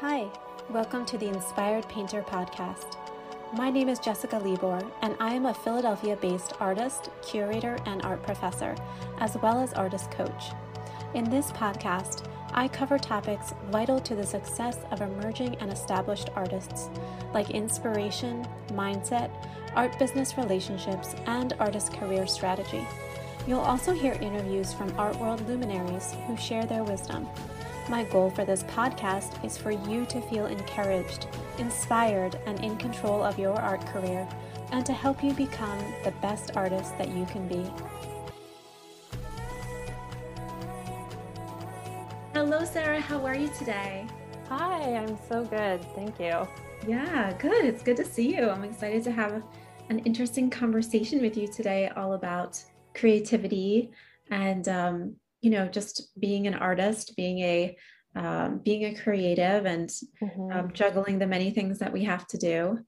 Hi, welcome to the Inspired Painter podcast. My name is Jessica Libor, and I am a Philadelphia based artist, curator, and art professor, as well as artist coach. In this podcast, I cover topics vital to the success of emerging and established artists, like inspiration, mindset, art business relationships, and artist career strategy. You'll also hear interviews from art world luminaries who share their wisdom. My goal for this podcast is for you to feel encouraged, inspired, and in control of your art career, and to help you become the best artist that you can be. Hello, Sarah. How are you today? Hi, I'm so good. Thank you. Yeah, good. It's good to see you. I'm excited to have an interesting conversation with you today all about creativity and um, you know just being an artist being a um, being a creative and mm-hmm. um, juggling the many things that we have to do.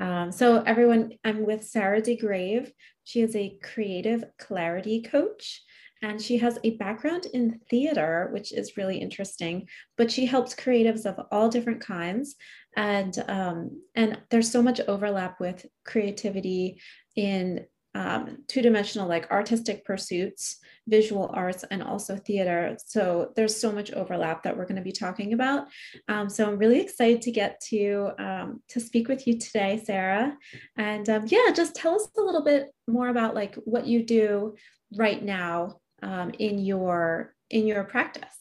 Um, so everyone i'm with sarah degrave. She is a creative clarity coach and she has a background in theater which is really interesting but she helps creatives of all different kinds. And um, and there's so much overlap with creativity in um, two-dimensional like artistic pursuits visual arts and also theater. So there's so much overlap that we're going to be talking about. Um, so i'm really excited to get to um, to speak with you today sarah. And um, yeah just tell us a little bit more about like what you do right now um, in your in your practice.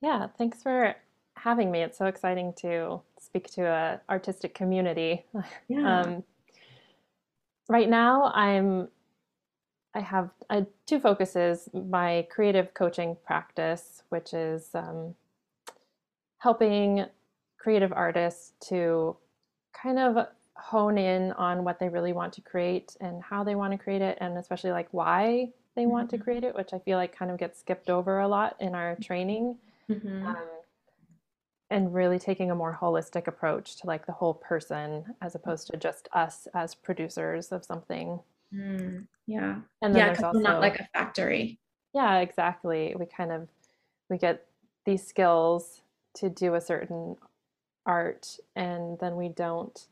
Yeah thanks for having me. It's so exciting to speak to a artistic community. Yeah. Um, right now i'm i have I, two focuses my creative coaching practice which is um, helping creative artists to kind of hone in on what they really want to create and how they want to create it and especially like why they want to mm-hmm. create it which i feel like kind of gets skipped over a lot in our training mm-hmm. um, and really taking a more holistic approach to like the whole person as opposed to just us as producers of something. Mm, yeah. And then yeah there's also not like a factory. Yeah exactly. We kind of we get these skills to do a certain art and then we don't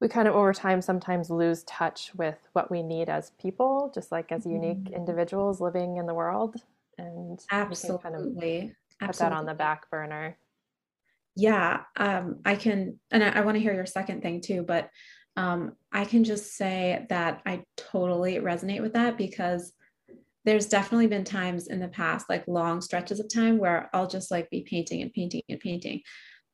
we kind of over time sometimes lose touch with what we need as people just like as unique mm-hmm. individuals living in the world and absolutely kind of put Absolutely. that on the back burner yeah, um, I can, and I, I want to hear your second thing too, but um, I can just say that I totally resonate with that because there's definitely been times in the past, like long stretches of time, where I'll just like be painting and painting and painting,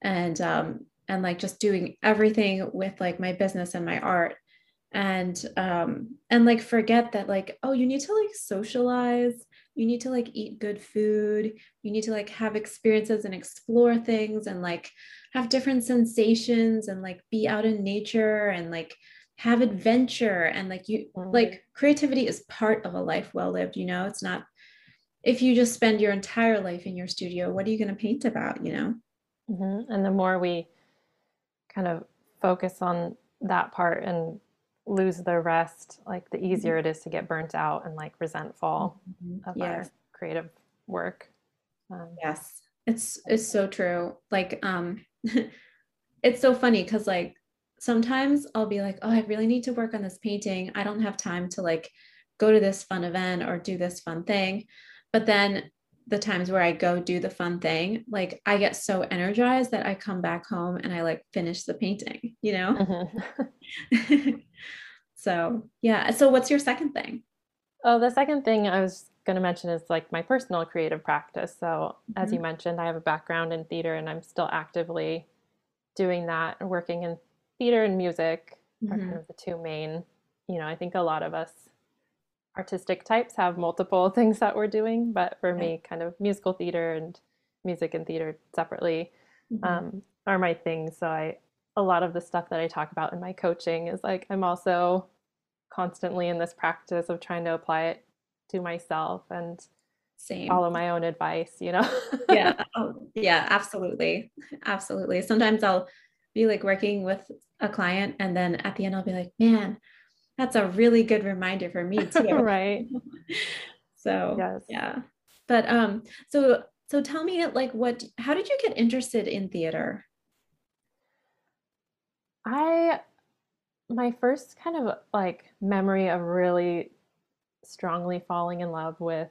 and um, and like just doing everything with like my business and my art, and um, and like forget that like oh you need to like socialize you need to like eat good food you need to like have experiences and explore things and like have different sensations and like be out in nature and like have adventure and like you mm-hmm. like creativity is part of a life well lived you know it's not if you just spend your entire life in your studio what are you going to paint about you know mm-hmm. and the more we kind of focus on that part and lose the rest, like the mm-hmm. easier it is to get burnt out and like resentful mm-hmm. of yes. our creative work. Um, yes, it's it's so true. Like, um, it's so funny because like sometimes I'll be like, oh, I really need to work on this painting. I don't have time to like go to this fun event or do this fun thing. But then the times where I go do the fun thing, like I get so energized that I come back home and I like finish the painting, you know? Mm-hmm. so, yeah. So, what's your second thing? Oh, the second thing I was going to mention is like my personal creative practice. So, mm-hmm. as you mentioned, I have a background in theater and I'm still actively doing that and working in theater and music mm-hmm. are kind of the two main, you know, I think a lot of us artistic types have multiple things that we're doing, but for me, kind of musical theater and music and theater separately mm-hmm. um, are my things. So I a lot of the stuff that I talk about in my coaching is like I'm also constantly in this practice of trying to apply it to myself and same follow my own advice, you know? yeah. Oh, yeah, absolutely. Absolutely. Sometimes I'll be like working with a client and then at the end I'll be like, man, that's a really good reminder for me too. right. so yes. yeah. But um, so so tell me like what how did you get interested in theater i my first kind of like memory of really strongly falling in love with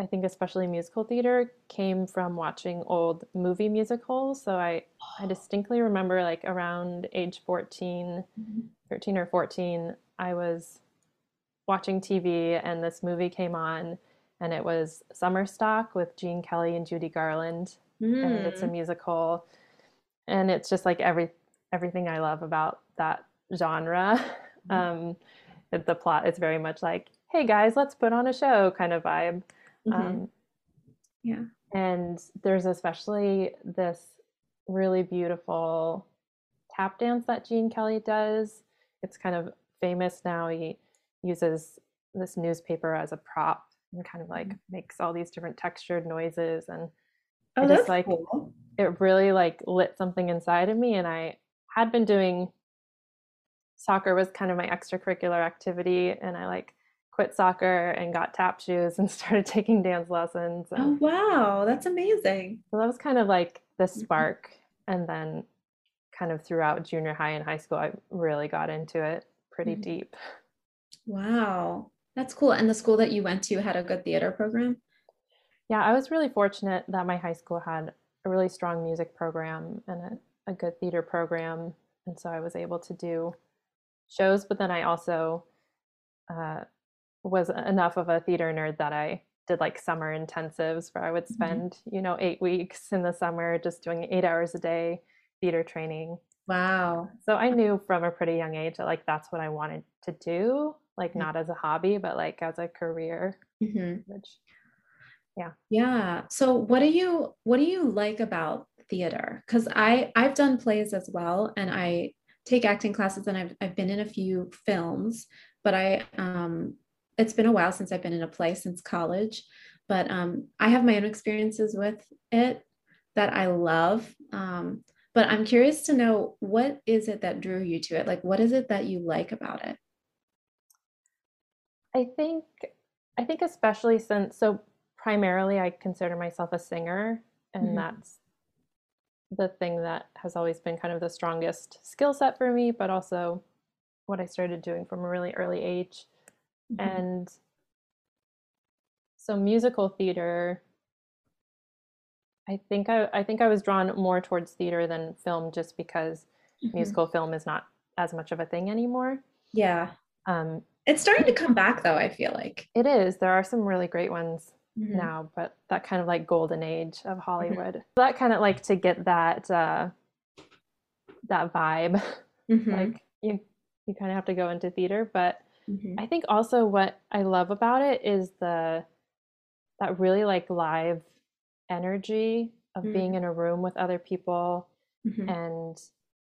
I think especially musical theater came from watching old movie musicals. So I, I distinctly remember like around age 14, mm-hmm. 13 or 14, I was watching TV and this movie came on and it was Summer Stock with Gene Kelly and Judy Garland. Mm. And it's a mm. musical. And it's just like every everything I love about that genre. Mm. Um, the plot is very much like, hey guys, let's put on a show kind of vibe. Mm-hmm. Um, yeah. And there's especially this really beautiful tap dance that Gene Kelly does. It's kind of famous now. He uses this newspaper as a prop and kind of like mm-hmm. makes all these different textured noises and oh, I just like cool. it really like lit something inside of me and I had been doing soccer was kind of my extracurricular activity and I like quit soccer and got tap shoes and started taking dance lessons. Oh, and oh wow, that's amazing. So that was kind of like the mm-hmm. spark and then kind of throughout junior high and high school I really got into it pretty mm-hmm. deep. Wow. That's cool. And the school that you went to had a good theater program? Yeah, I was really fortunate that my high school had a really strong music program and a, a good theater program. And so I was able to do shows, but then I also uh, was enough of a theater nerd that I did like summer intensives where I would mm-hmm. spend, mm-hmm. you know, eight weeks in the summer just doing eight hours a day theater training. Wow. So I knew from a pretty young age that like that's what I wanted to do, like mm-hmm. not as a hobby, but like as a career. Mm-hmm. Which, yeah. Yeah. So what do you what do you like about theater? Because I I've done plays as well, and I take acting classes, and I've I've been in a few films, but I um it's been a while since I've been in a play since college, but um, I have my own experiences with it that I love. Um, but I'm curious to know what is it that drew you to it? Like, what is it that you like about it? I think, I think especially since so primarily I consider myself a singer, and mm-hmm. that's the thing that has always been kind of the strongest skill set for me, but also what I started doing from a really early age. Mm-hmm. And so musical theater I think I, I think I was drawn more towards theater than film just because mm-hmm. musical film is not as much of a thing anymore. Yeah. Um, it's starting to come back though, I feel like. It is. There are some really great ones mm-hmm. now, but that kind of like golden age of mm-hmm. Hollywood. Mm-hmm. That kind of like to get that uh that vibe. Mm-hmm. Like you you kind of have to go into theater, but Mm-hmm. I think also what I love about it is the that really like live energy of mm-hmm. being in a room with other people mm-hmm. and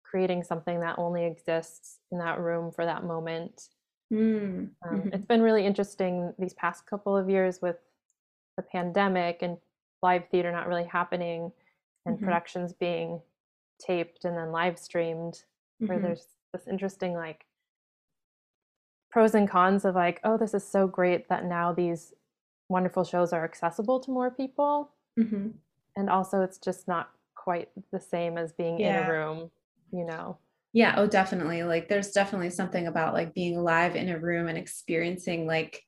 creating something that only exists in that room for that moment. Mm, um, mm-hmm. it's been really interesting these past couple of years with the pandemic and live theater not really happening and mm-hmm. productions being taped and then live streamed where mm-hmm. there's this interesting like pros and cons of like, oh, this is so great that now these wonderful shows are accessible to more people. Mm-hmm. And also, it's just not quite the same as being yeah. in a room, you know? Yeah, oh, definitely. Like, there's definitely something about like being live in a room and experiencing like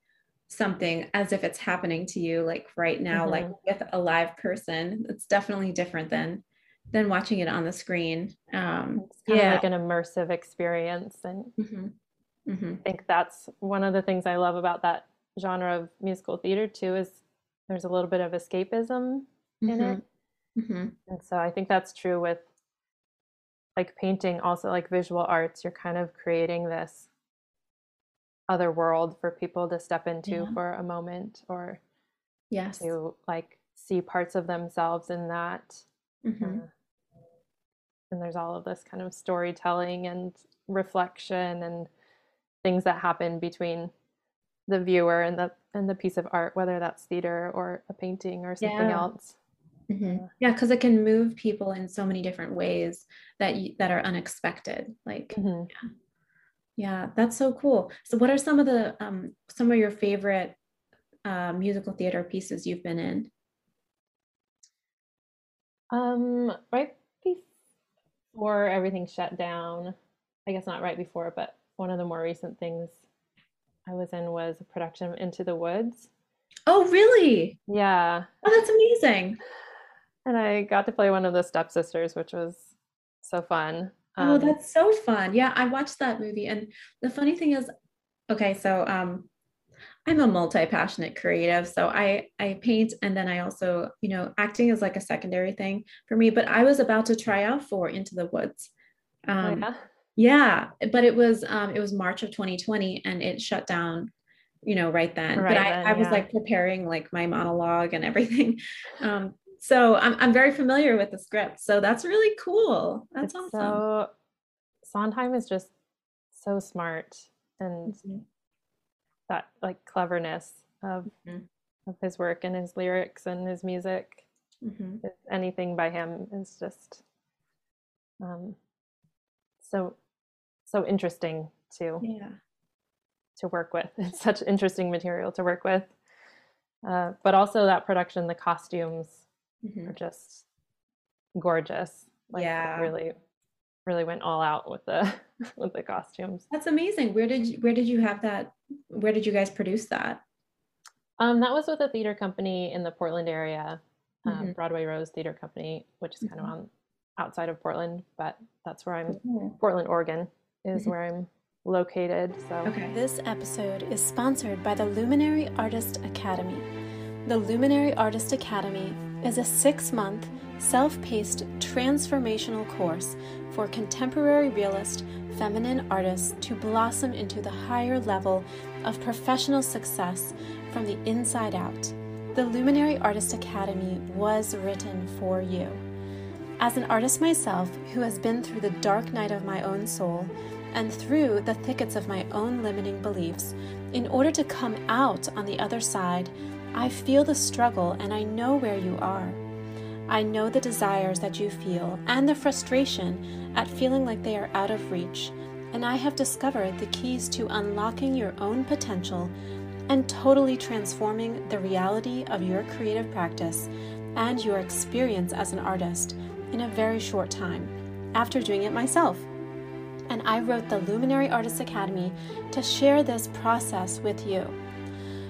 something as if it's happening to you, like right now, mm-hmm. like with a live person. It's definitely different than than watching it on the screen. Um, it's kind yeah. of like an immersive experience, and mm-hmm. Mm-hmm. I think that's one of the things I love about that genre of musical theater too is there's a little bit of escapism mm-hmm. in it. Mm-hmm. And so I think that's true with like painting, also like visual arts. You're kind of creating this other world for people to step into yeah. for a moment or yes. to like see parts of themselves in that. Mm-hmm. Uh, and there's all of this kind of storytelling and reflection and things that happen between the viewer and the and the piece of art, whether that's theater or a painting or something yeah. else. Mm-hmm. Yeah, because it can move people in so many different ways that you, that are unexpected. Like, mm-hmm. yeah. Yeah, that's so cool. So, what are some of the um, some of your favorite uh, musical theater pieces you've been in? Um, right before everything shut down, I guess not right before, but one of the more recent things I was in was a production of Into the Woods. Oh, really? Yeah. Oh, that's amazing. And I got to play one of the stepsisters, which was so fun. Um, oh, that's so fun. Yeah, I watched that movie. And the funny thing is, okay, so um I'm a multi-passionate creative. So I I paint and then I also, you know, acting is like a secondary thing for me. But I was about to try out for Into the Woods. Oh, um, oh, yeah. yeah, but it was um it was March of 2020 and it shut down, you know, right then. Right but I, then, I was yeah. like preparing like my monologue and everything. Um, so I'm I'm very familiar with the script. So that's really cool. That's it's awesome. So Sondheim is just so smart and mm-hmm that like cleverness of mm-hmm. of his work and his lyrics and his music. Mm-hmm. Anything by him is just um, so so interesting to yeah to work with. It's such interesting material to work with. Uh, but also that production, the costumes mm-hmm. are just gorgeous. Like yeah, really, really went all out with the with the costumes. That's amazing. Where did you, where did you have that? Where did you guys produce that? Um, that was with a theater company in the Portland area, um, mm-hmm. Broadway Rose Theater Company, which is kind mm-hmm. of on outside of Portland, but that's where I'm. Mm-hmm. Portland, Oregon, is mm-hmm. where I'm located. So okay. This episode is sponsored by the Luminary Artist Academy. The Luminary Artist Academy is a six-month, self-paced, transformational course for contemporary realist feminine artists to blossom into the higher level of professional success from the inside out. The Luminary Artist Academy was written for you. As an artist myself who has been through the dark night of my own soul and through the thickets of my own limiting beliefs, in order to come out on the other side, I feel the struggle and I know where you are. I know the desires that you feel and the frustration at feeling like they are out of reach, and I have discovered the keys to unlocking your own potential and totally transforming the reality of your creative practice and your experience as an artist in a very short time after doing it myself. And I wrote the Luminary Artists Academy to share this process with you.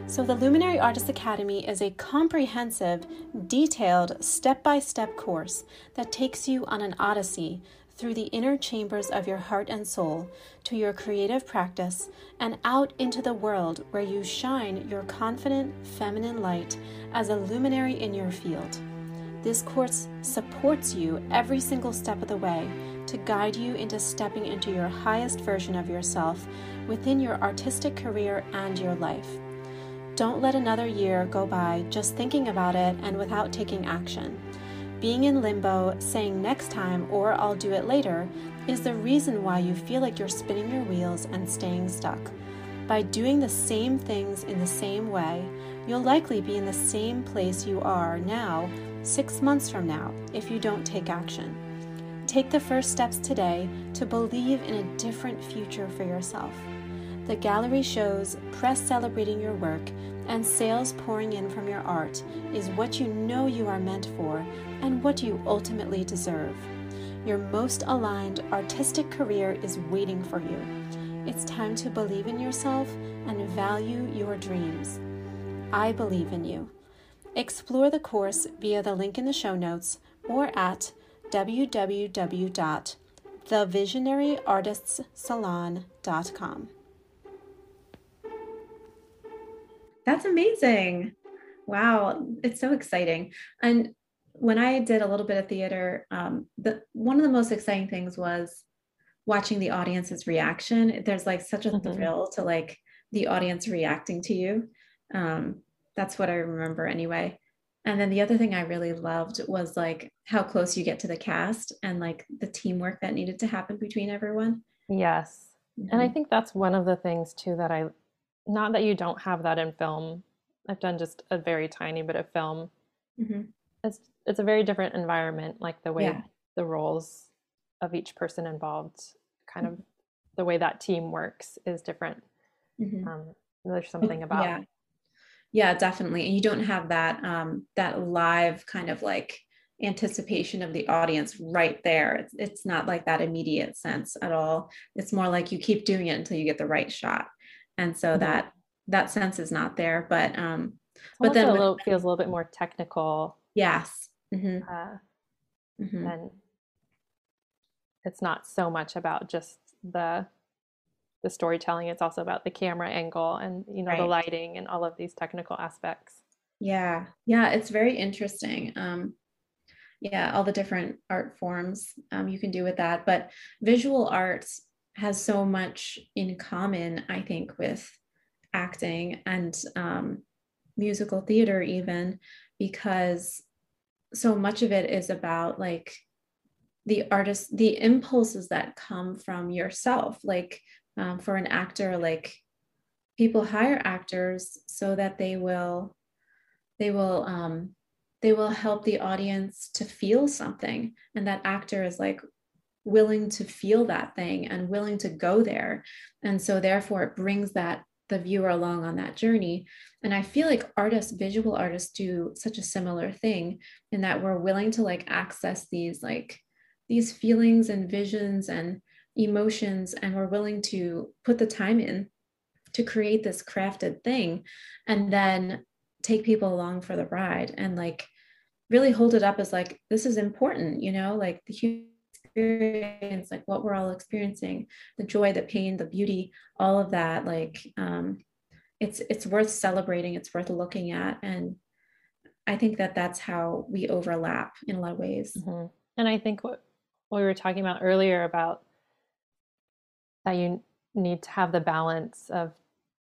So, the Luminary Artist Academy is a comprehensive, detailed, step by step course that takes you on an odyssey through the inner chambers of your heart and soul to your creative practice and out into the world where you shine your confident, feminine light as a luminary in your field. This course supports you every single step of the way to guide you into stepping into your highest version of yourself within your artistic career and your life. Don't let another year go by just thinking about it and without taking action. Being in limbo, saying next time or I'll do it later, is the reason why you feel like you're spinning your wheels and staying stuck. By doing the same things in the same way, you'll likely be in the same place you are now six months from now if you don't take action. Take the first steps today to believe in a different future for yourself. The gallery shows press celebrating your work and sales pouring in from your art is what you know you are meant for and what you ultimately deserve. Your most aligned artistic career is waiting for you. It's time to believe in yourself and value your dreams. I believe in you. Explore the course via the link in the show notes or at www.thevisionaryartistssalon.com. That's amazing. Wow, it's so exciting. And when I did a little bit of theater, um, the one of the most exciting things was watching the audience's reaction. There's like such a mm-hmm. thrill to like the audience reacting to you. Um, that's what I remember anyway. And then the other thing I really loved was like how close you get to the cast and like the teamwork that needed to happen between everyone. Yes. Mm-hmm. And I mm-hmm. think that's one of the things too that I not that you don't have that in film. I've done just a very tiny bit of film. Mm-hmm. It's it's a very different environment, like the way yeah. the roles of each person involved, kind mm-hmm. of the way that team works is different. Mm-hmm. Um, there's something about yeah. yeah, definitely. And you don't have that um, that live kind of like anticipation of the audience right there. It's, it's not like that immediate sense at all. It's more like you keep doing it until you get the right shot. And so mm-hmm. that that sense is not there. But um but then a little, feels a little bit more technical. Yes. Mm-hmm. Uh, mm-hmm. And it's not so much about just the the storytelling it's also about the camera angle and you know right. the lighting and all of these technical aspects yeah yeah it's very interesting um yeah all the different art forms um, you can do with that but visual arts has so much in common i think with acting and um, musical theater even because so much of it is about like the artist the impulses that come from yourself. Like um, for an actor like people hire actors so that they will they will um, they will help the audience to feel something. And that actor is like willing to feel that thing and willing to go there. And so therefore it brings that the viewer along on that journey. And i feel like artists visual artists do such a similar thing in that we're willing to like access these like these feelings and visions and emotions and we're willing to put the time in to create this crafted thing and then take people along for the ride and like really hold it up as like this is important you know like the human experience like what we're all experiencing the joy the pain the beauty all of that like um it's it's worth celebrating it's worth looking at and i think that that's how we overlap in a lot of ways mm-hmm. and i think what, what we were talking about earlier about that you need to have the balance of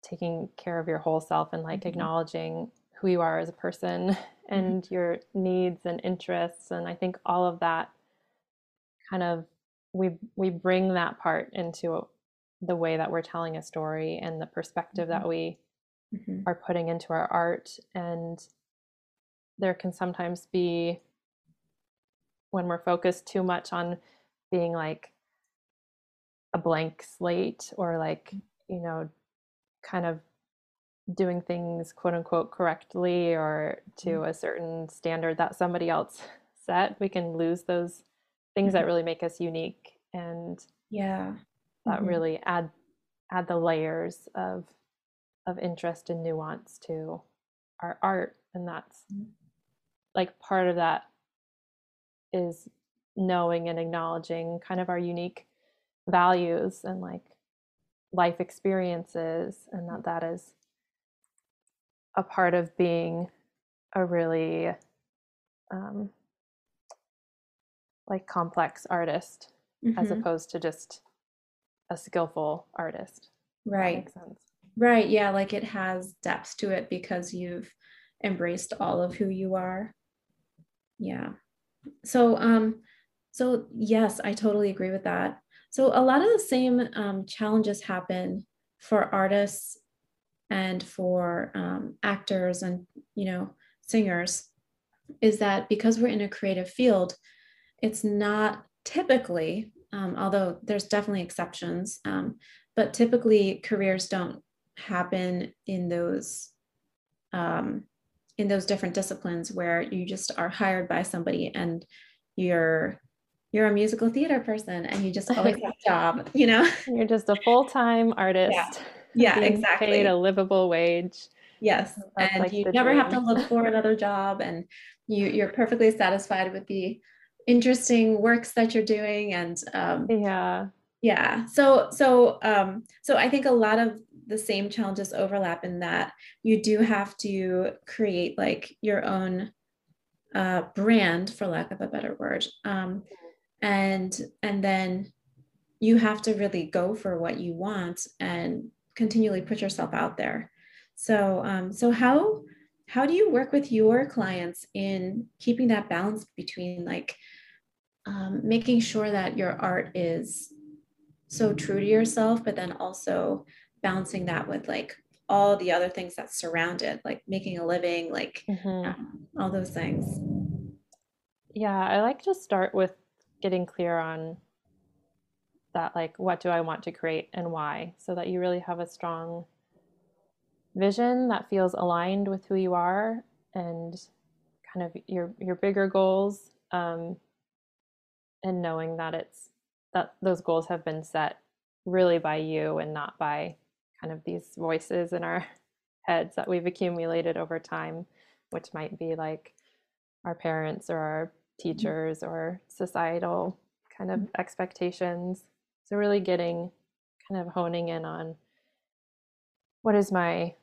taking care of your whole self and like mm-hmm. acknowledging who you are as a person mm-hmm. and your needs and interests and i think all of that kind of we we bring that part into the way that we're telling a story and the perspective mm-hmm. that we mm-hmm. are putting into our art and there can sometimes be when we're focused too much on being like a blank slate or like you know kind of doing things quote unquote correctly or to mm-hmm. a certain standard that somebody else set we can lose those things mm-hmm. that really make us unique and yeah that mm-hmm. really add add the layers of of interest and nuance to our art and that's mm-hmm. like part of that is knowing and acknowledging kind of our unique values and like life experiences and that that is a part of being a really um, like complex artist mm-hmm. as opposed to just a skillful artist right. makes sense. Right yeah like it has depth to it because you've embraced all of who you are. Yeah. So um so yes i totally agree with that. So a lot of the same um, challenges happen for artists and for um, actors and you know singers is that because we're in a creative field it's not typically um, although there's definitely exceptions um, but typically careers don't happen in those um, in those different disciplines where you just are hired by somebody and you're you're a musical theater person and you just always have a job, you know? You're just a full time artist. Yeah, yeah exactly. Paid a livable wage. Yes. That's and like you never dream. have to look for another job and you, you're perfectly satisfied with the interesting works that you're doing. And um, yeah. Yeah. So, so, um, so I think a lot of the same challenges overlap in that you do have to create like your own uh, brand, for lack of a better word. Um, and and then you have to really go for what you want and continually put yourself out there so um, so how how do you work with your clients in keeping that balance between like um, making sure that your art is so true to yourself but then also balancing that with like all the other things that surround it like making a living like mm-hmm. um, all those things yeah i like to start with getting clear on that like what do i want to create and why so that you really have a strong vision that feels aligned with who you are and kind of your your bigger goals um, and knowing that it's that those goals have been set really by you and not by kind of these voices in our heads that we've accumulated over time which might be like our parents or our mm-hmm. teachers or societal kind of mm-hmm. expectations so really getting kind of honing in on what is my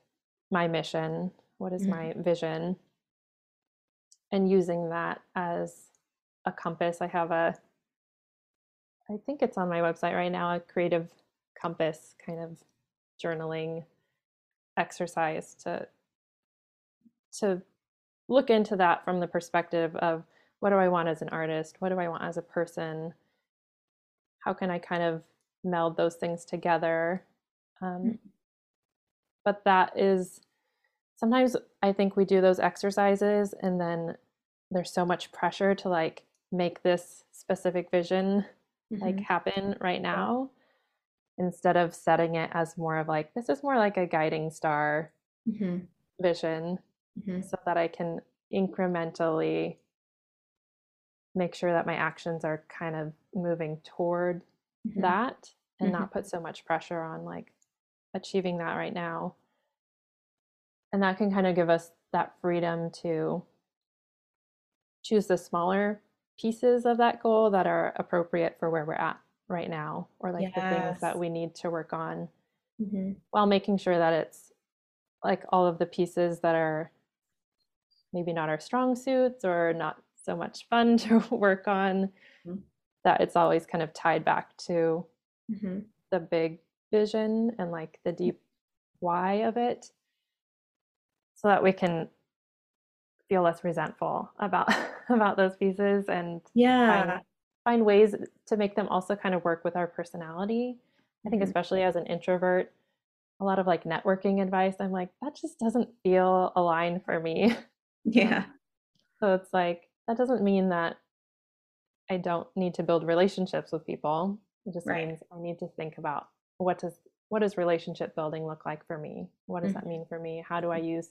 my mission what is mm-hmm. my vision and using that as a compass i have a i think it's on my website right now a creative compass kind of journaling exercise to to look into that from the perspective of what do I want as an artist? What do I want as a person? How can I kind of meld those things together? Um, mm-hmm. but that is sometimes I think we do those exercises and then there's so much pressure to like make this specific vision mm-hmm. like happen right now instead of setting it as more of like this is more like a guiding star mm-hmm. vision mm-hmm. so that I can incrementally make sure that my actions are kind of moving toward mm-hmm. that and not mm-hmm. put so much pressure on like achieving that right now and that can kind of give us that freedom to choose the smaller pieces of that goal that are appropriate for where we're at right now or like yes. the things that we need to work on mm-hmm. while making sure that it's like all of the pieces that are maybe not our strong suits or not so much fun to work on mm-hmm. that it's always kind of tied back to mm-hmm. the big vision and like the deep why of it so that we can feel less resentful about about those pieces and yeah find ways to make them also kind of work with our personality. I think, mm-hmm. especially as an introvert, a lot of like networking advice, I'm like, that just doesn't feel aligned for me. Yeah. So it's like, that doesn't mean that I don't need to build relationships with people. It just right. means I need to think about what does what does relationship building look like for me? What does mm-hmm. that mean for me? How do I use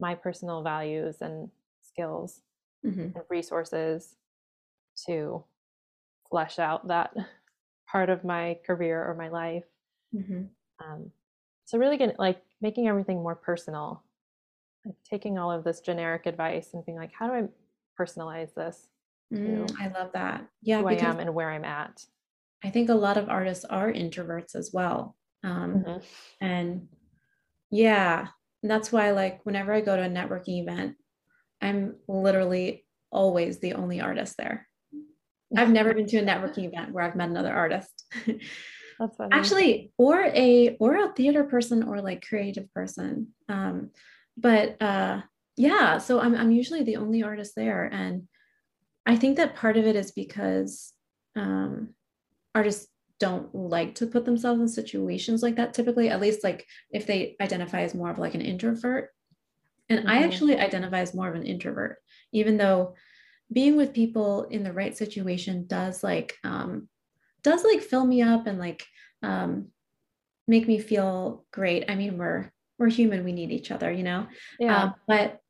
my personal values and skills mm-hmm. and resources to flesh out that part of my career or my life. Mm-hmm. Um, so really getting like making everything more personal, like taking all of this generic advice and being like, how do I personalize this? Mm, I love that. Yeah, who I am and where I'm at. I think a lot of artists are introverts as well. Um, mm-hmm. And yeah, that's why like whenever I go to a networking event, I'm literally always the only artist there. I've never been to a networking event where I've met another artist. That's funny. Actually, or a or a theater person or like creative person. Um, but uh, yeah, so I'm I'm usually the only artist there, and I think that part of it is because um, artists don't like to put themselves in situations like that typically at least like if they identify as more of like an introvert. And mm-hmm. i actually identify as more of an introvert even though being with people in the right situation does like um does like fill me up and like um make me feel great. I mean we're we're human. We need each other you know? Yeah. Um, but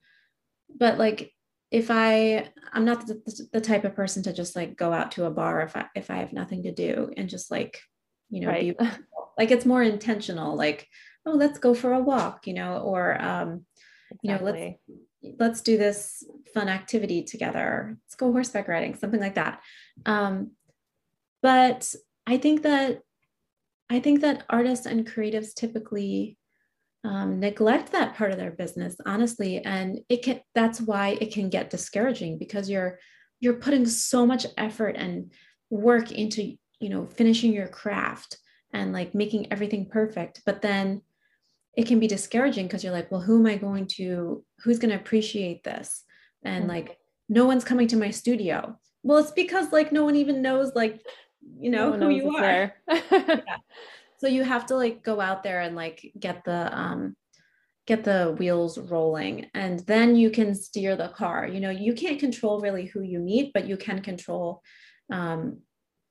but like if i i'm not the, the, type of person to just like go out to a bar if i if i have nothing to do and just like you know right. be like it's more intentional like oh let's go for a walk you know or um exactly. you know let's let's do this fun activity together. Let's go horseback riding, something like that. Um, but I think that I think that artists and creatives typically um, neglect that part of their business, honestly, and it can. That's why it can get discouraging because you're you're putting so much effort and work into you know finishing your craft and like making everything perfect, but then it can be discouraging because you're like, well, who am I going to, who's going to appreciate this? And mm-hmm. like, no one's coming to my studio. Well, it's because like no one even knows, like, you know, no who you are. yeah. So you have to like go out there and like get the, um, get the wheels rolling and then you can steer the car. You know you can't control really who you meet but you can control um,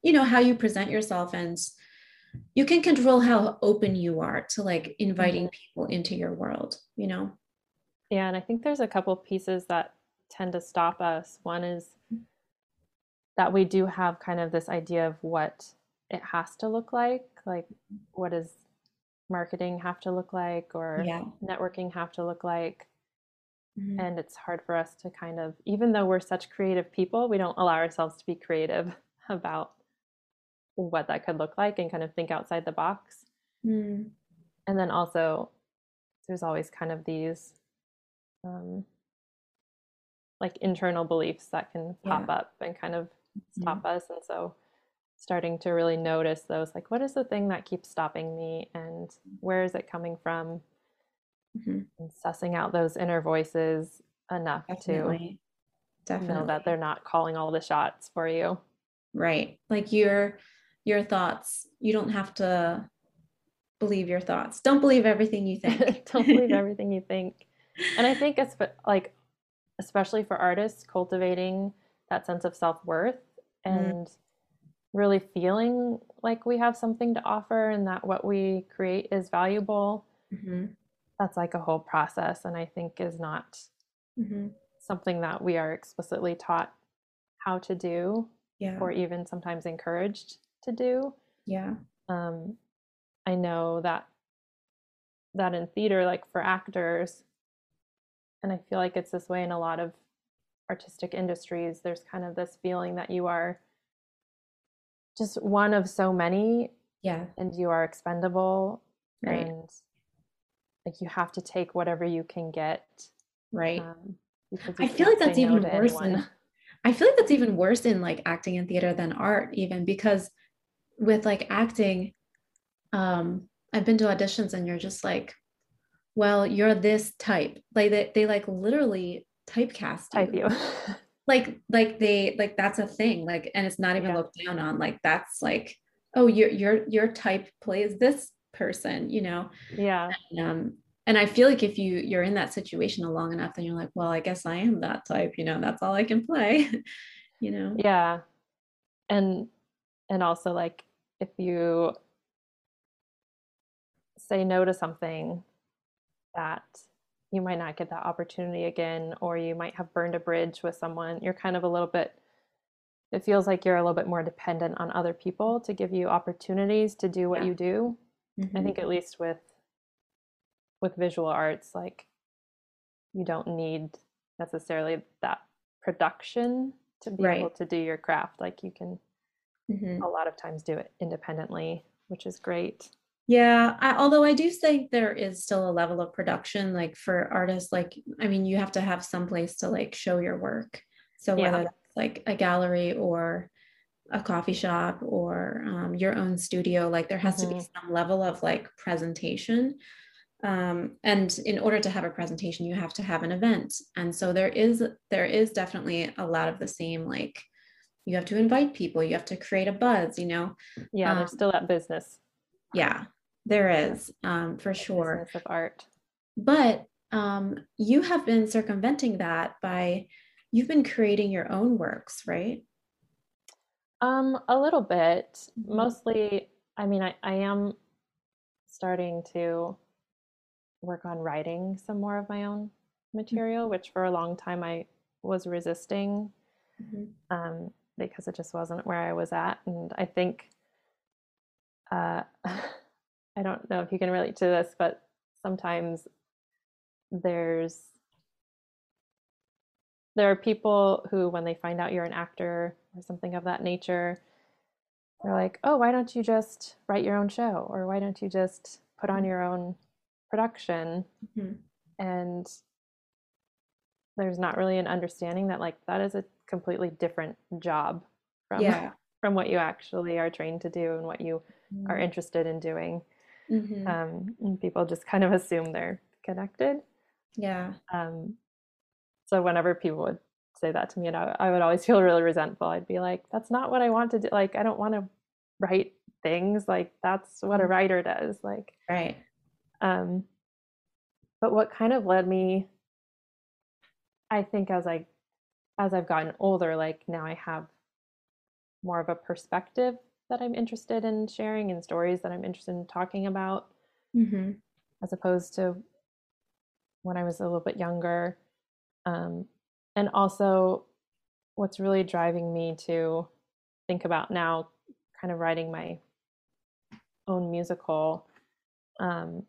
you know how you present yourself and you can control how open you are to like inviting mm-hmm. people into your world you know? Yeah and i think there's a couple pieces that tend to stop us. One is that we do have kind of this idea of what it has to look like like what does marketing have to look like or Yeah. networking have to look like Mhm. and it's hard for us to kind of even though we're such creative people we don't allow ourselves to be creative about what that could look like and kind of think outside the box Mm. and then also there's always kind of these um, like internal beliefs that can pop Yeah. up and kind of stop us and so starting to really notice those like what is the thing that keeps stopping me and where is it coming from Mhm. and sussing out those inner voices enough Definitely. to know Definitely. that they're not calling all the shots for you Right. Like your your thoughts, you don't have to believe your thoughts. Don't believe everything you think. don't believe everything you think and i think it's like especially for artists cultivating that sense of self-worth Mhm. and really feeling like we have something to offer and that what we create is valuable Mhm. that's like a whole process and i think is not Mhm. something that we are explicitly taught how to do Yeah. or even sometimes encouraged to do Yeah. um, I know that that in theater, like for actors, and I feel like it's this way in a lot of artistic industries, there's kind of this feeling that you are just one of so many Yeah. and you are expendable Right. and like you have to take whatever you can get. Right. Um, I feel like that's say no even worse in I feel like that's even worse in like acting and theater than art, even because with like acting, um, I've been to auditions and you're just like, well, you're this type. Like they, they like literally typecast you. you. Like like they like that's a thing. Like and it's not even Yeah. looked down on. Like that's like, oh, your your your type plays this person, you know. yeah. um and i feel like if you you're in that situation long enough then you're like well i guess i am that type you know that's all i can play you know Yeah. And and also like if you say no to something that you might not get that opportunity again or you might have burned a bridge with someone, you're kind of a little bit it feels like you're a little bit more dependent on other people to give you opportunities to do what Yeah. you do. I Mhm. think at least with with visual arts like you don't need necessarily that production to be able to do your craft like you can Mhm. a lot of times do it independently which is great yeah I, although i do think there is still a level of production like for artists like i mean you have to have some place to like show your work. So Yeah. whether that's like a gallery or a coffee shop or um, your own studio like there has to be Mhm. some level of like presentation. Um, and in order to have a presentation you have to have an event. And so there is there is definitely a lot of the same like you have to invite people you have to create a buzz you know? Yeah there's Um, still that business. Yeah there is um, for sure of art but um, you have been circumventing that by you've been creating your own works right um a little bit Mhm. mostly i mean i, I am starting to work on writing some more of my own material which for a long time i was resisting Mhm. um, because it just wasn't where I was at. And I think, uh, I don't know if you can relate to this, but sometimes there's there are people who, when they find out you're an actor or something of that nature, they're like, "Oh, why don't you just write your own show, or why don't you just put on your own production?" Mhm. And there's not really an understanding that like that is a completely different job from yeah from what you actually are trained to do and what you are interested in doing. Mhm. Um, and people just kind of assume they're connected. yeah Um, so whenever people would say that to me, and I, I would always feel really resentful. I'd be like, "That's not what I want to do. Like, I don't want to write things. Like, that's what a Mhm. writer does. Like, right um, but what kind of led me, I think, as I as I've gotten older, like now I have more of a perspective that I'm interested in sharing and stories that I'm interested in talking about, hmm as opposed to when I was a little bit younger. Um, and also, what's really driving me to think about now kind of writing my own musical um,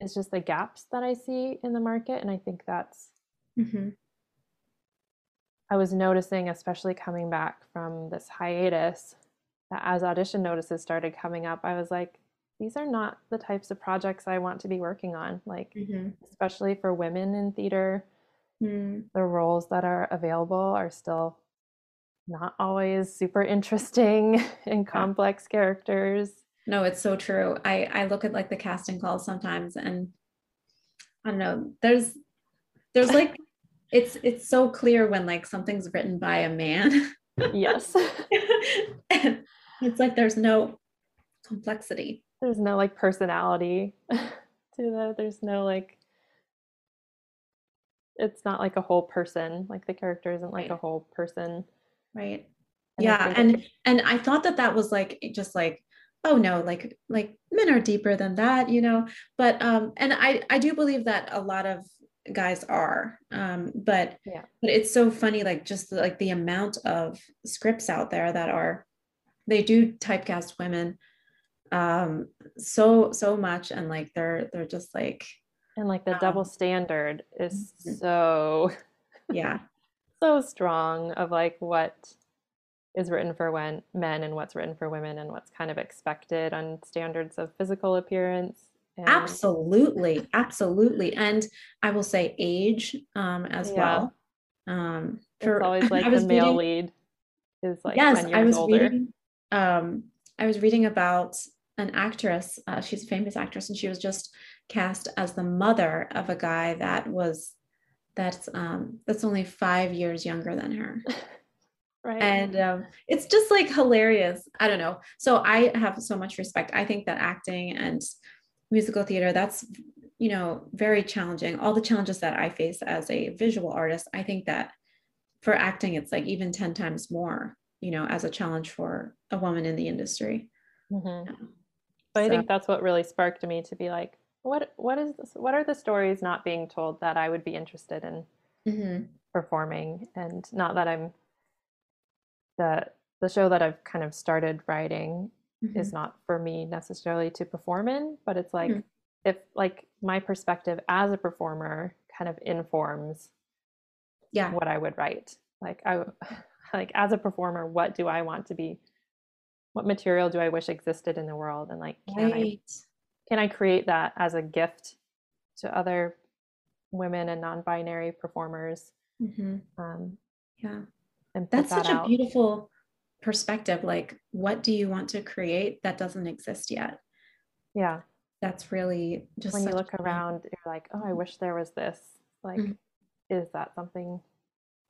is just the gaps that I see in the market. And I think that's, mm-hmm. I was noticing, especially coming back from this hiatus, as audition notices started coming up, I was like, these are not the types of projects I want to be working on. Like, mm-hmm. especially for women in theater, mm. the roles that are available are still not always super interesting and complex characters. No, it's so true. I I look at like the casting calls sometimes and I don't know, there's there's like it's it's so clear when like something's written by a man. Yes. it's like there's no complexity. There's no like personality to the there's no like it's not like a whole person. Like the character isn't like right. a whole person. Right. And yeah, and and I thought that that was like just like oh no like like men are deeper than that you know but um and i i do believe that a lot of guys are um but yeah but it's so funny like just like the amount of scripts out there that are they do typecast women um so so much and like they're they're just like and like the um, double standard is mm-hmm. so yeah so strong of like what is written for when men and what's written for women and what's kind of expected on standards of physical appearance and... absolutely absolutely and i will say age um, as yeah. well um for it's always like the male reading, lead is like yes i was older. reading um i was reading about an actress uh, she's a famous actress and she was just cast as the mother of a guy that was that's um that's only five years younger than her Right. And um, it's just like hilarious. I don't know. So I have so much respect. I think that acting and musical theater, that's, you know, very challenging. All the challenges that I face as a visual artist, I think that for acting, it's like even 10 times more, you know, as a challenge for a woman in the industry. Mm-hmm. Yeah. But so. I think that's what really sparked me to be like, what, what is this? What are the stories not being told that I would be interested in mm-hmm. performing? And not that I'm the the show that I've kind of started writing mm-hmm. is not for me necessarily to perform in, but it's like mm-hmm. if like my perspective as a performer kind of informs yeah what I would write. Like I like as a performer, what do I want to be what material do I wish existed in the world and like can right. I can I create that as a gift to other women and non-binary performers? Mm-hmm. Um, yeah and that's that such out. a beautiful perspective like what do you want to create that doesn't exist yet yeah that's really just when you look around you're like oh i wish there was this like mm-hmm. is that something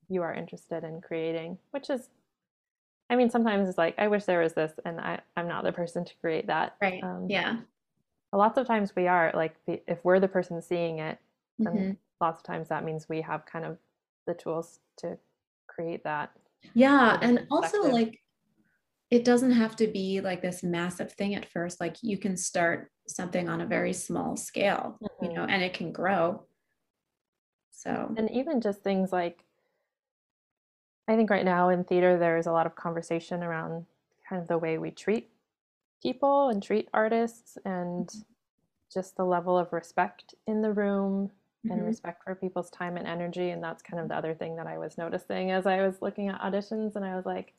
you are interested in creating which is i mean sometimes it's like i wish there was this and I, i'm not the person to create that. Right. Um, yeah. lots of times we are like if we're the person seeing it then mm-hmm. lots of times that means we have kind of the tools to create that yeah and also like it doesn't have to be like this massive thing at first. Like you can start something on a very small scale mm-hmm. you know and it can grow. So and even just things like i think right now in theater there's a lot of conversation around kind of the way we treat people and treat artists and mm-hmm. just the level of respect in the room and mm-hmm. respect for people's time and energy. And that's kind of the other thing that I was noticing as I was looking at auditions. And I was like,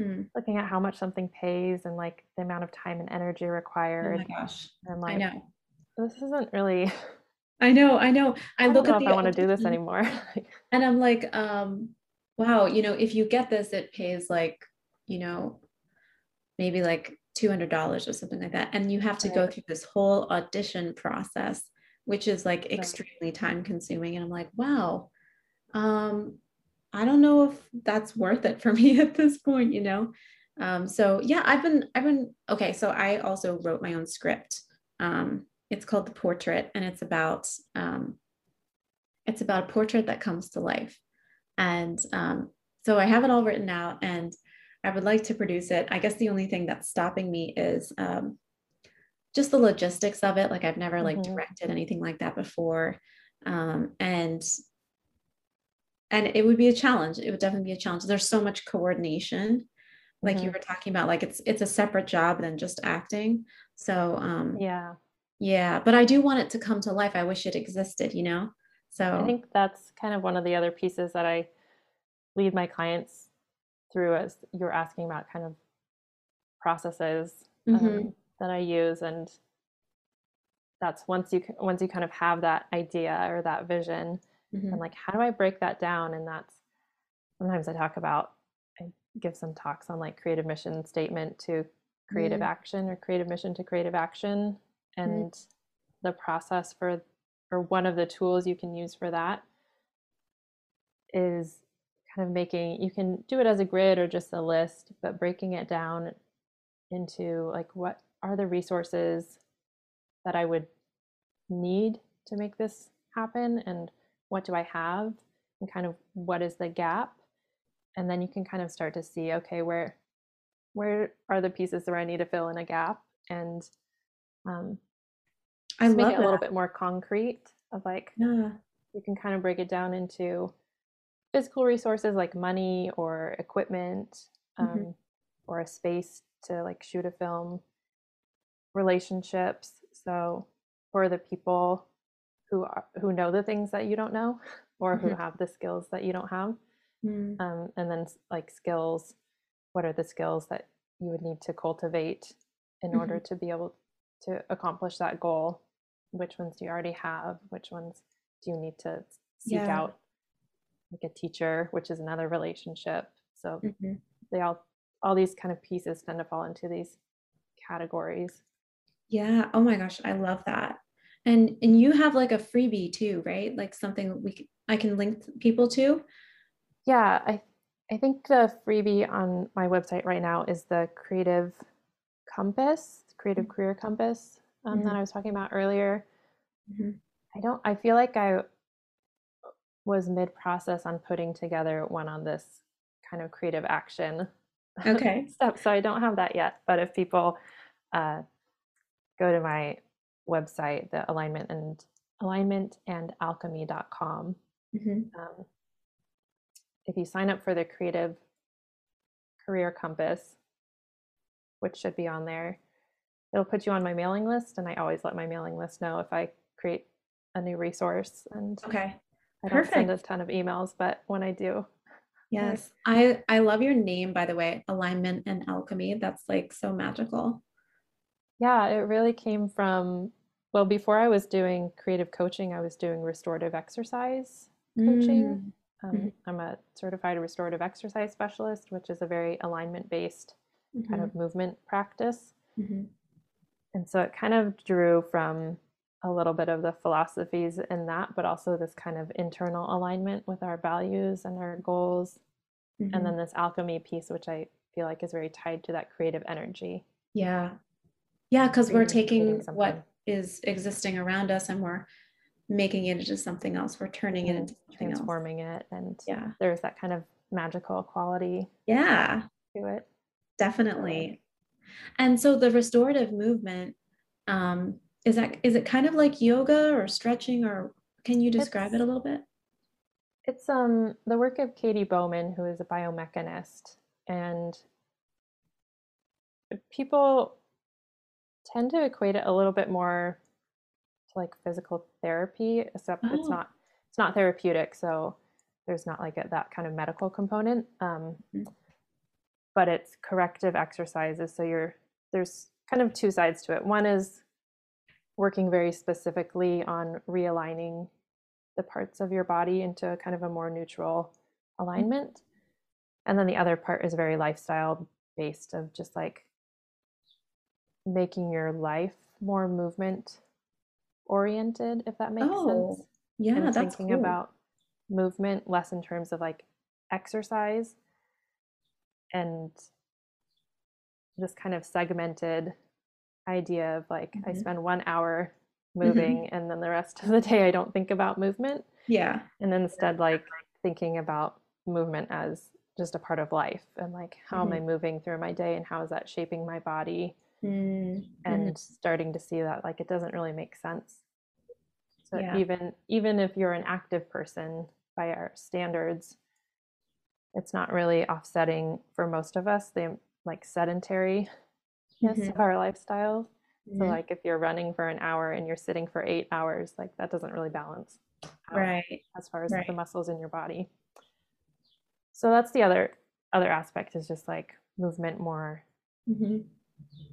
mm. looking at how much something pays and like the amount of time and energy required. Oh my gosh. And like, I know. This isn't really. I know, I know. I, I look know at if I want to do this anymore. and I'm like, um, wow, you know, if you get this, it pays like, you know, maybe like $200 or something like that. And you have to right. go through this whole audition process which is like extremely time consuming. And I'm like, wow, um, I don't know if that's worth it for me at this point, you know? Um, so yeah, I've been, I've been, okay. So I also wrote my own script. Um, it's called The Portrait and it's about, um, it's about a portrait that comes to life. And um, so I have it all written out and I would like to produce it. I guess the only thing that's stopping me is um, just the logistics of it. Like I've never like mm-hmm. directed anything like that before. Um, and and it would be a challenge. It would definitely be a challenge. There's so much coordination, like mm-hmm. you were talking about. Like it's it's a separate job than just acting. So um, yeah, yeah. But I do want it to come to life. I wish it existed. You know. So I think that's kind of one of the other pieces that I lead my clients through as you're asking about kind of processes mm-hmm. um, that I use and that's once you once you kind of have that idea or that vision mm-hmm. and like how do I break that down and that's sometimes I talk about I give some talks on like creative mission statement to creative mm-hmm. action or creative mission to creative action and the process for or one of the tools you can use for that is kind of making you can do it as a grid or just a list but breaking it down into like what are the resources that i would need to make this happen and what do i have and kind of what is the gap. And then you can kind of start to see okay where where are the pieces where i need to fill in a gap and um, I love make it, a little bit more concrete of like yeah. you can kind of break it down into physical resources like money or equipment mm-hmm. um, mm-hmm. or a space to like shoot a film relationships so for the people who are who know the things that you don't know or mm-hmm. who have the skills that you don't have mm-hmm. um, and then like skills what are the skills that you would need to cultivate in order mm-hmm. to be able to accomplish that goal which ones do you already have which ones do you need to seek yeah. out like a teacher, which is another relationship. So mm-hmm. they all all these kind of pieces tend to fall into these categories. Yeah. Oh my gosh, I love that. And and you have like a freebie too, right? Like something we I can link people to. Yeah, I I think the freebie on my website right now is the Creative Compass, Creative mm-hmm. Career Compass um, mm-hmm. that I was talking about earlier. Mm-hmm. I don't. I feel like I was mid process on putting together one on this kind of creative action okay stuff. So I don't have that yet. But if people uh, go to my website, the alignment and alignment and alchemy.com, mm-hmm. um, if you sign up for the creative career compass, which should be on there, it'll put you on my mailing list. And I always let my mailing list know if I create a new resource and okay I don't Perfect. send a ton of emails, but when I do. Yes. I I love your name by the way, Alignment and Alchemy. That's like so magical. Yeah, it really came from well, before I was doing creative coaching, I was doing restorative exercise coaching. Mm. Um, mm-hmm. I'm a certified restorative exercise specialist, which is a very alignment based mm-hmm. kind of movement practice. Mm-hmm. And so it kind of drew from a little bit of the philosophies in that, but also this kind of internal alignment with our values and our goals. Mm-hmm. And then this alchemy piece, which I feel like is very tied to that creative energy. Yeah. Yeah, because we're taking what is existing around us and we're making it into something else. We're turning it into something transforming else. it. And yeah, there's that kind of magical quality. Yeah. To it. Definitely. And so the restorative movement, um, is that is it kind of like yoga or stretching or can you describe it's, it a little bit it's um the work of Katy Bowman who is a biomechanist and people tend to equate it a little bit more to like physical therapy except oh. it's not it's not therapeutic so there's not like a, that kind of medical component um, mm-hmm. But it's corrective exercises so you're there's kind of two sides to it one is working very specifically on realigning the parts of your body into kind of a more neutral mm-hmm. alignment. And then the other part is very lifestyle based of just like making your life more movement oriented, if that makes oh, sense. Yeah, and that's thinking cool. about movement less in terms of like exercise and this kind of segmented idea of like mm-hmm. I spend one hour mm-hmm. moving mm-hmm. and then the rest of the day I don't think about movement. Yeah. And instead like thinking about movement as just a part of life and like how mm-hmm. am I mm-hmm. moving through my day and how is that shaping my body? Mm-hmm. And starting to see that like it doesn't really make sense. So yeah. even even if you're an active person, by our standards it's not really offsetting for most of us the like sedentary mm-hmm. of our lifestyle mm-hmm. so like if you're running for an hour and you're sitting for eight hours like that doesn't really balance right as far as right. the muscles in your body so that's the other other aspect is just like movement more mm-hmm.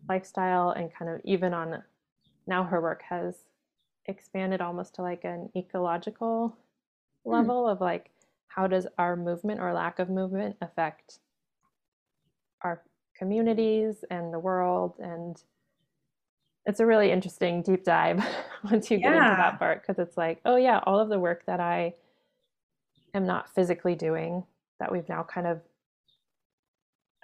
lifestyle and kind of even on now her work has expanded almost to like an ecological hmm. level of like how does our movement or lack of movement affect our communities and the world and it's a really interesting deep dive once you yeah. get into that part because it's like oh yeah all of the work that i am not physically doing that we've now kind of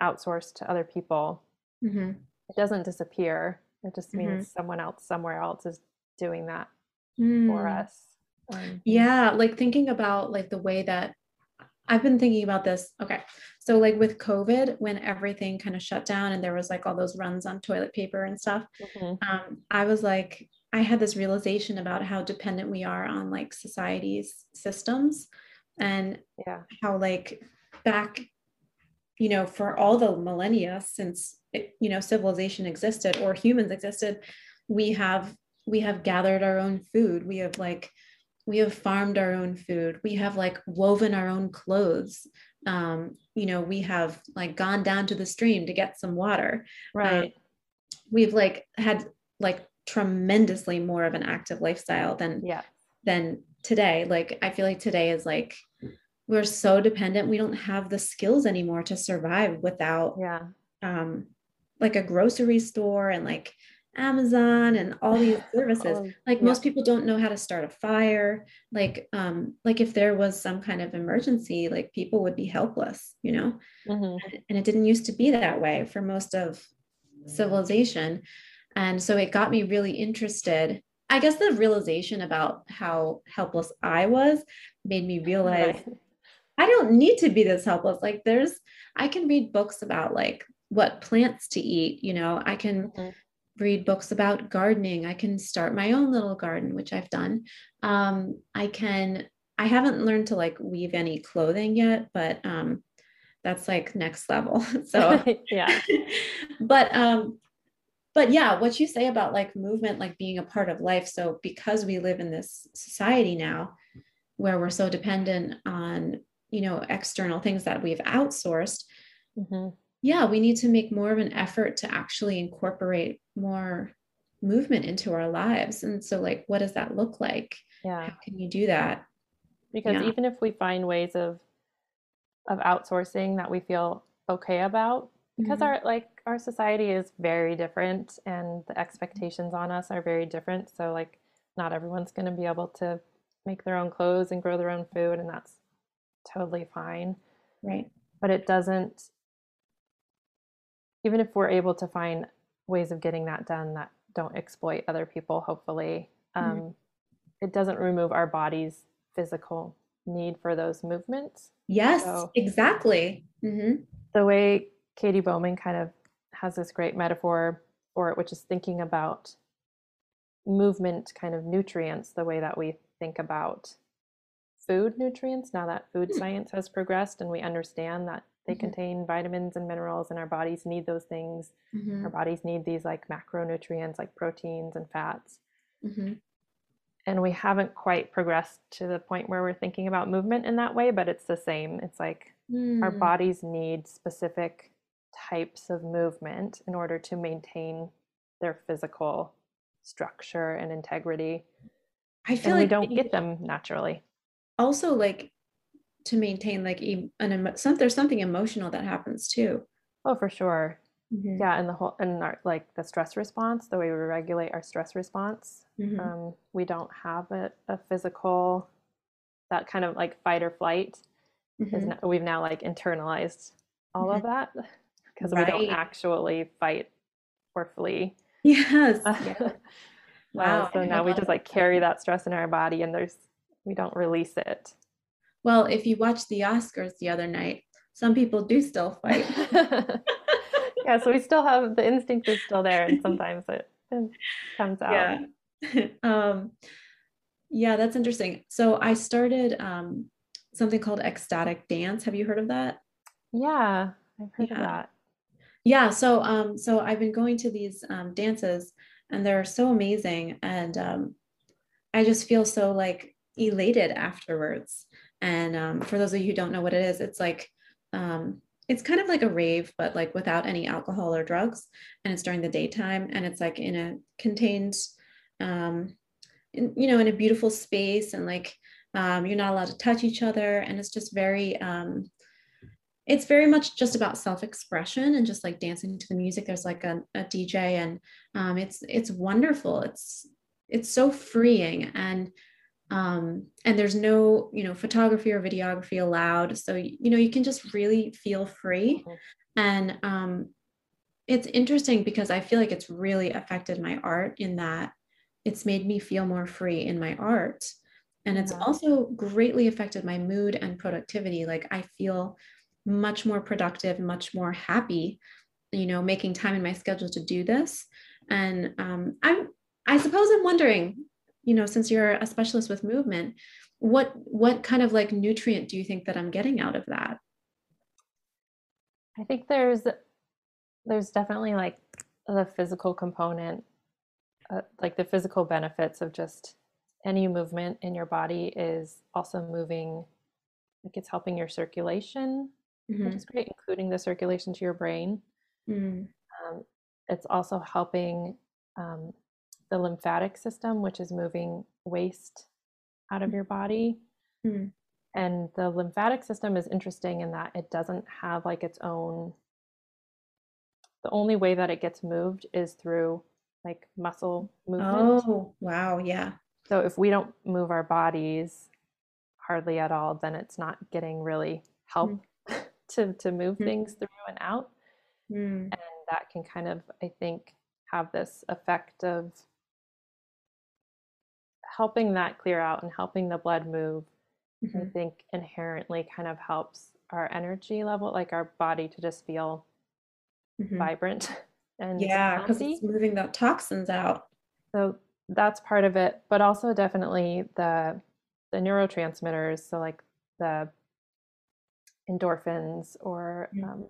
outsourced to other people mm-hmm. it doesn't disappear it just means mm-hmm. someone else somewhere else is doing that mm. for us um, yeah like thinking about like the way that I've been thinking about this. Okay. So, like with COVID, when everything kind of shut down and there was like all those runs on toilet paper and stuff, mm-hmm. um, I was like, I had this realization about how dependent we are on like society's systems and yeah. how, like, back, you know, for all the millennia since, it, you know, civilization existed or humans existed, we have we have gathered our own food we have like we have farmed our own food. We have like woven our own clothes. Um, you know we have like gone down to the stream to get some water. Right. uh, we've like had like tremendously more of an active lifestyle than yeah. than today. Like i feel like today is like we're so dependent. We don't have the skills anymore to survive without yeah. um like a grocery store and like Amazon and all these services. Oh, like yeah. most people don't know how to start a fire. Like, um, like if there was some kind of emergency, like people would be helpless, you know? Mm-hmm. And it didn't used to be that way for most of civilization. And so it got me really interested. I guess the realization about how helpless I was made me realize right. I don't need to be this helpless. Like there's I can read books about like what plants to eat, you know, I can mm-hmm read books about gardening. I can start my own little garden, which I've done. Um, I can, I haven't learned to like weave any clothing yet, but um, that's like next level. so, yeah. but, um, but yeah, what you say about like movement, like being a part of life. So, because we live in this society now where we're so dependent on, you know, external things that we've outsourced, mm-hmm yeah, we need to make more of an effort to actually incorporate more movement into our lives. And so, like, what does that look like? Yeah. How can you do that? Because yeah. even if we find ways of of outsourcing that we feel okay about, because mm-hmm. our like our society is very different and the expectations on us are very different. So like not everyone's going to be able to make their own clothes and grow their own food and that's totally fine. Right. But it doesn't even if we're able to find ways of getting that done that don't exploit other people, hopefully, um, mm-hmm. it doesn't remove our body's physical need for those movements. Yes, so, exactly. Mm-hmm. The way Katy Bowman kind of has this great metaphor for it, which is thinking about movement kind of nutrients, the way that we think about food nutrients now that food hmm. science has progressed and we understand that they mm-hmm. contain vitamins and minerals, and our bodies need those things. Mm-hmm. Our bodies need these like macronutrients like proteins and fats. Mm-hmm. And we haven't quite progressed to the point where we're thinking about movement in that way, but it's the same. It's like mm. our bodies need specific types of movement in order to maintain their physical structure and integrity. I feel and like we don't get them naturally. Also, like to maintain like an some there's something emotional that happens too oh for sure mm-hmm. yeah and the whole and our like the stress response the way we regulate our stress response mm-hmm. um, we don't have a, a, physical that kind of like fight or flight mm-hmm. is we've now like internalized all of mm-hmm. that because right. we don't actually fight or flee yes yeah. wow uh, so now we just like carry that stress in our body and there's we don't release it well, if you watch the Oscars the other night, some people do still fight. yeah, so we still have the instinct is still there, and sometimes it, it comes out. Yeah. um, yeah, that's interesting. So I started um, something called ecstatic dance. Have you heard of that? Yeah, I've heard yeah. of that. Yeah, so um, so I've been going to these um, dances, and they're so amazing, and um, I just feel so like elated afterwards. And um, for those of you who don't know what it is, it's like um, it's kind of like a rave, but like without any alcohol or drugs, and it's during the daytime, and it's like in a contained, um, in, you know, in a beautiful space, and like um, you're not allowed to touch each other, and it's just very um, it's very much just about self-expression and just like dancing to the music. There's like a, a dj and um, it's it's wonderful. It's it's so freeing. And um, and there's no you know photography or videography allowed. So you know you can just really feel free. Mm-hmm. and um, it's interesting because i feel like it's really affected my art in that it's made me feel more free in my art. And it's also greatly affected my mood and productivity. Like i feel much more productive, much more happy, you know, making time in my schedule to do this. And um, I'm, I suppose I'm wondering, you know, since you're a specialist with movement, what what kind of like nutrient do you think that I'm getting out of that? I think there's there's definitely like the physical component, uh, like the physical benefits of just any movement in your body is also moving like it's helping your circulation mm-hmm. which is great, including the circulation to your brain. Mm. Um, it's also helping um, the lymphatic system, which is moving waste out of your body. Mm. And the lymphatic system is interesting in that it doesn't have like its own, the only way that it gets moved is through like muscle movement. Oh, wow. Yeah. So if we don't move our bodies hardly at all, then it's not getting really help mm to to move mm things through and out mm. and that can kind of i think have this effect of helping that clear out and helping the blood move mm-hmm. i think inherently kind of helps our energy level like our body to just feel mm-hmm. vibrant and yeah because it's moving the toxins out so that's part of it but also definitely the the neurotransmitters so like the endorphins or um,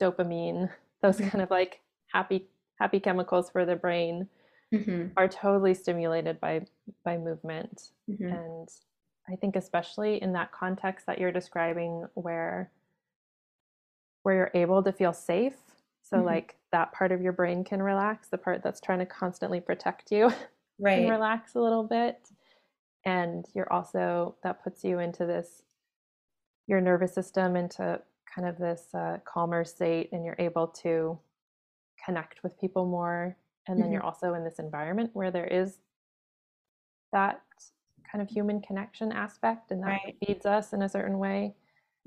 dopamine those mm-hmm. kind of like happy happy chemicals for the brain mm-hmm. are totally stimulated by by movement mm-hmm. and i think especially in that context that you're describing where where you're able to feel safe so mm-hmm. like that part of your brain can relax the part that's trying to constantly protect you right can relax a little bit and you're also that puts you into this your nervous system into kind of this uh, calmer state and you're able to connect with people more and then mm-hmm. you're also in this environment where there is that kind of human connection aspect and that right. feeds us in a certain way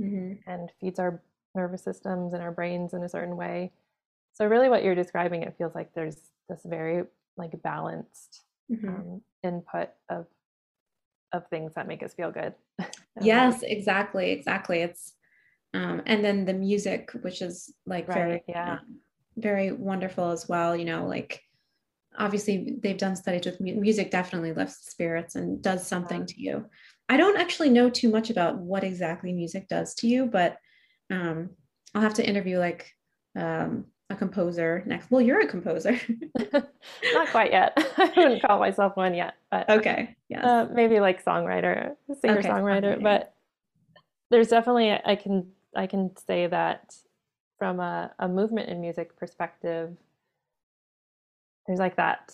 mm-hmm. and feeds our nervous systems and our brains in a certain way so really what you're describing it feels like there's this very like balanced mm-hmm. um, input of of things that make us feel good yes exactly exactly it's um, and then the music which is like right, very yeah um, very wonderful as well you know like obviously they've done studies with mu- music definitely lifts spirits and does something to you. I don't actually know too much about what exactly music does to you but um, i'll have to interview like um, a composer next well you're a composer. Not quite yet. I wouldn't call myself one yet but okay yeah uh, maybe like songwriter singer okay, songwriter. but there's definitely i can i can say that from a, a movement in music perspective there's like that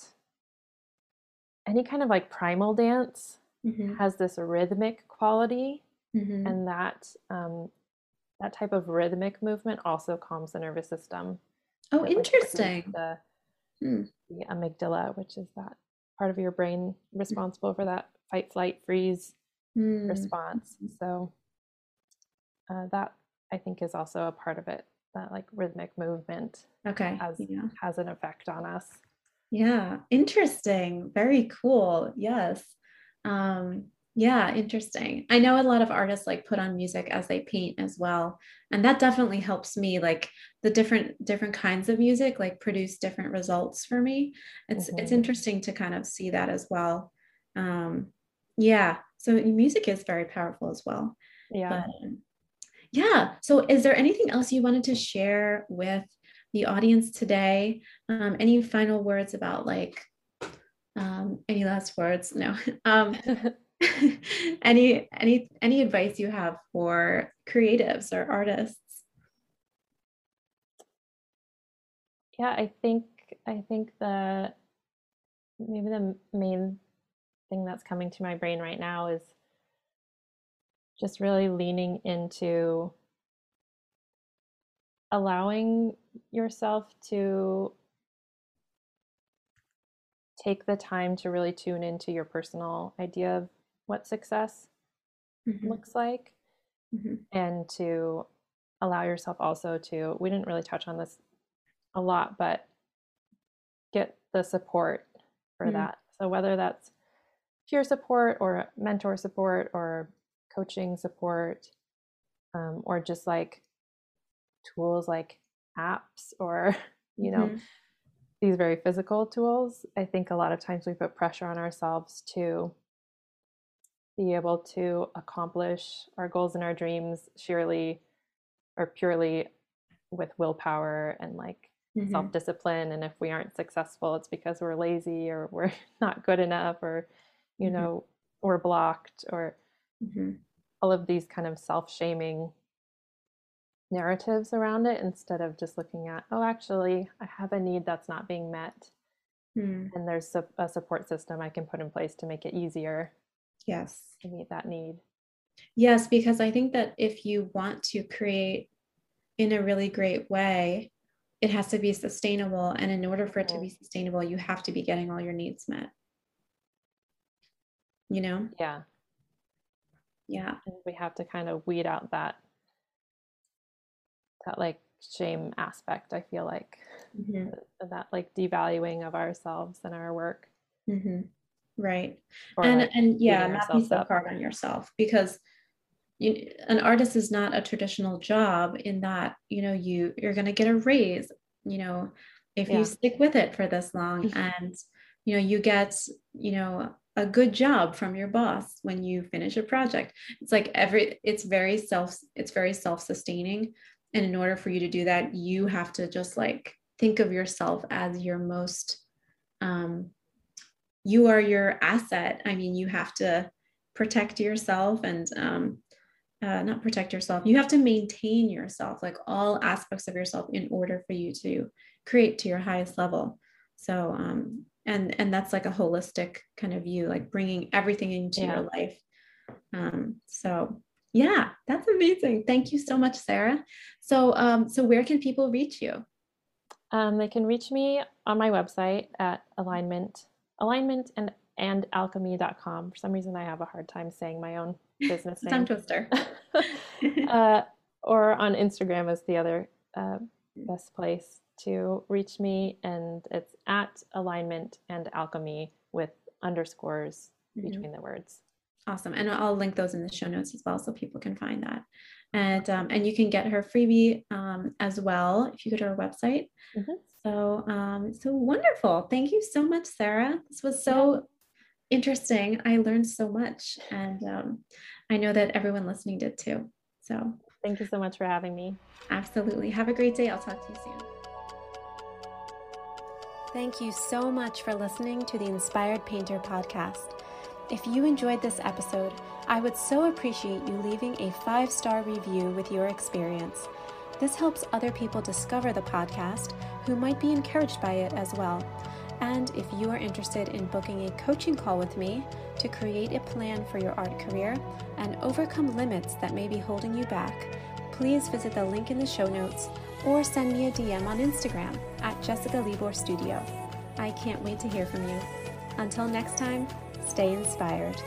any kind of like primal dance mm-hmm. has this rhythmic quality mm-hmm. and that um, that type of rhythmic movement also calms the nervous system Oh, interesting. The, hmm. the amygdala, which is that part of your brain responsible for that fight, flight, freeze hmm. response. So uh, that I think is also a part of it. That like rhythmic movement, okay, has yeah. has an effect on us. Yeah, interesting. Very cool. Yes. Um, yeah, interesting. I know a lot of artists like put on music as they paint as well. And that definitely helps me like the different different kinds of music like produce different results for me. It's mm-hmm. it's interesting to kind of see that as well. Um yeah, so music is very powerful as well. Yeah. But, um, yeah. So, is there anything else you wanted to share with the audience today? Um, any final words about like um, any last words? No. Um, any any any advice you have for creatives or artists? Yeah, I think I think the maybe the main thing that's coming to my brain right now is just really leaning into allowing yourself to take the time to really tune into your personal idea of what success mm-hmm. looks like mm-hmm. and to allow yourself also to we didn't really touch on this a lot but get the support for mm-hmm. that so whether that's peer support or mentor support or coaching support um, or just like tools like apps or you know mm-hmm. these very physical tools i think a lot of times we put pressure on ourselves to be able to accomplish our goals and our dreams surely or purely with willpower and like mm-hmm. self-discipline and if we aren't successful it's because we're lazy or we're not good enough or you mm-hmm. know we're blocked or mm-hmm all of these kind of self-shaming narratives around it instead of just looking at oh actually i have a need that's not being met. Hmm. and there's a, a, support system i can put in place to make it easier yes. to meet that need. Yes because i think that if you want to create in a really great way it has to be sustainable and in order for it to be sustainable you have to be getting all your needs met. You know? Yeah. Yeah. We have to kind of weed out that that like shame aspect i feel like mm-hmm. that like devaluing of ourselves and our work mm-hmm. right or and like and yeah not be so hard on yourself because you, an artist is not a traditional job in that you know you you're going to get a raise you know if yeah. you stick with it for this long and you know you get you know a good job from your boss when you finish a project it's like every it's very self it's very self-sustaining and in order for you to do that you have to just like think of yourself as your most um you are your asset. I mean you have to protect yourself and um uh, not protect yourself. You have to maintain yourself like all aspects of yourself in order for you to create to your highest level. So um and and that's like a holistic kind of view like bringing everything into yeah. your life. Um, so yeah that's amazing. Thank you so much sarah. So um, so where can people reach you? Um, they can reach me on my website at alignment alignment and and alchemy.com for some reason i have a hard time saying my own business name. tongue twister. Uh, or on instagram is the other uh, best place to reach me, and it's at alignment and alchemy with underscores mm-hmm. between the words. Awesome, and I'll link those in the show notes as well, so people can find that. And um, and you can get her freebie um, as well if you go to her website. Mm-hmm. So um, so wonderful! Thank you so much, Sarah. This was so yeah. interesting. I learned so much, and um, I know that everyone listening did too. So thank you so much for having me. Absolutely. Have a great day. I'll talk to you soon. Thank you so much for listening to the Inspired Painter podcast. If you enjoyed this episode, I would so appreciate you leaving a five star review with your experience. This helps other people discover the podcast who might be encouraged by it as well. And if you are interested in booking a coaching call with me to create a plan for your art career and overcome limits that may be holding you back, please visit the link in the show notes or send me a DM on Instagram at Jessica Libor Studio. I can't wait to hear from you. Until next time, stay inspired.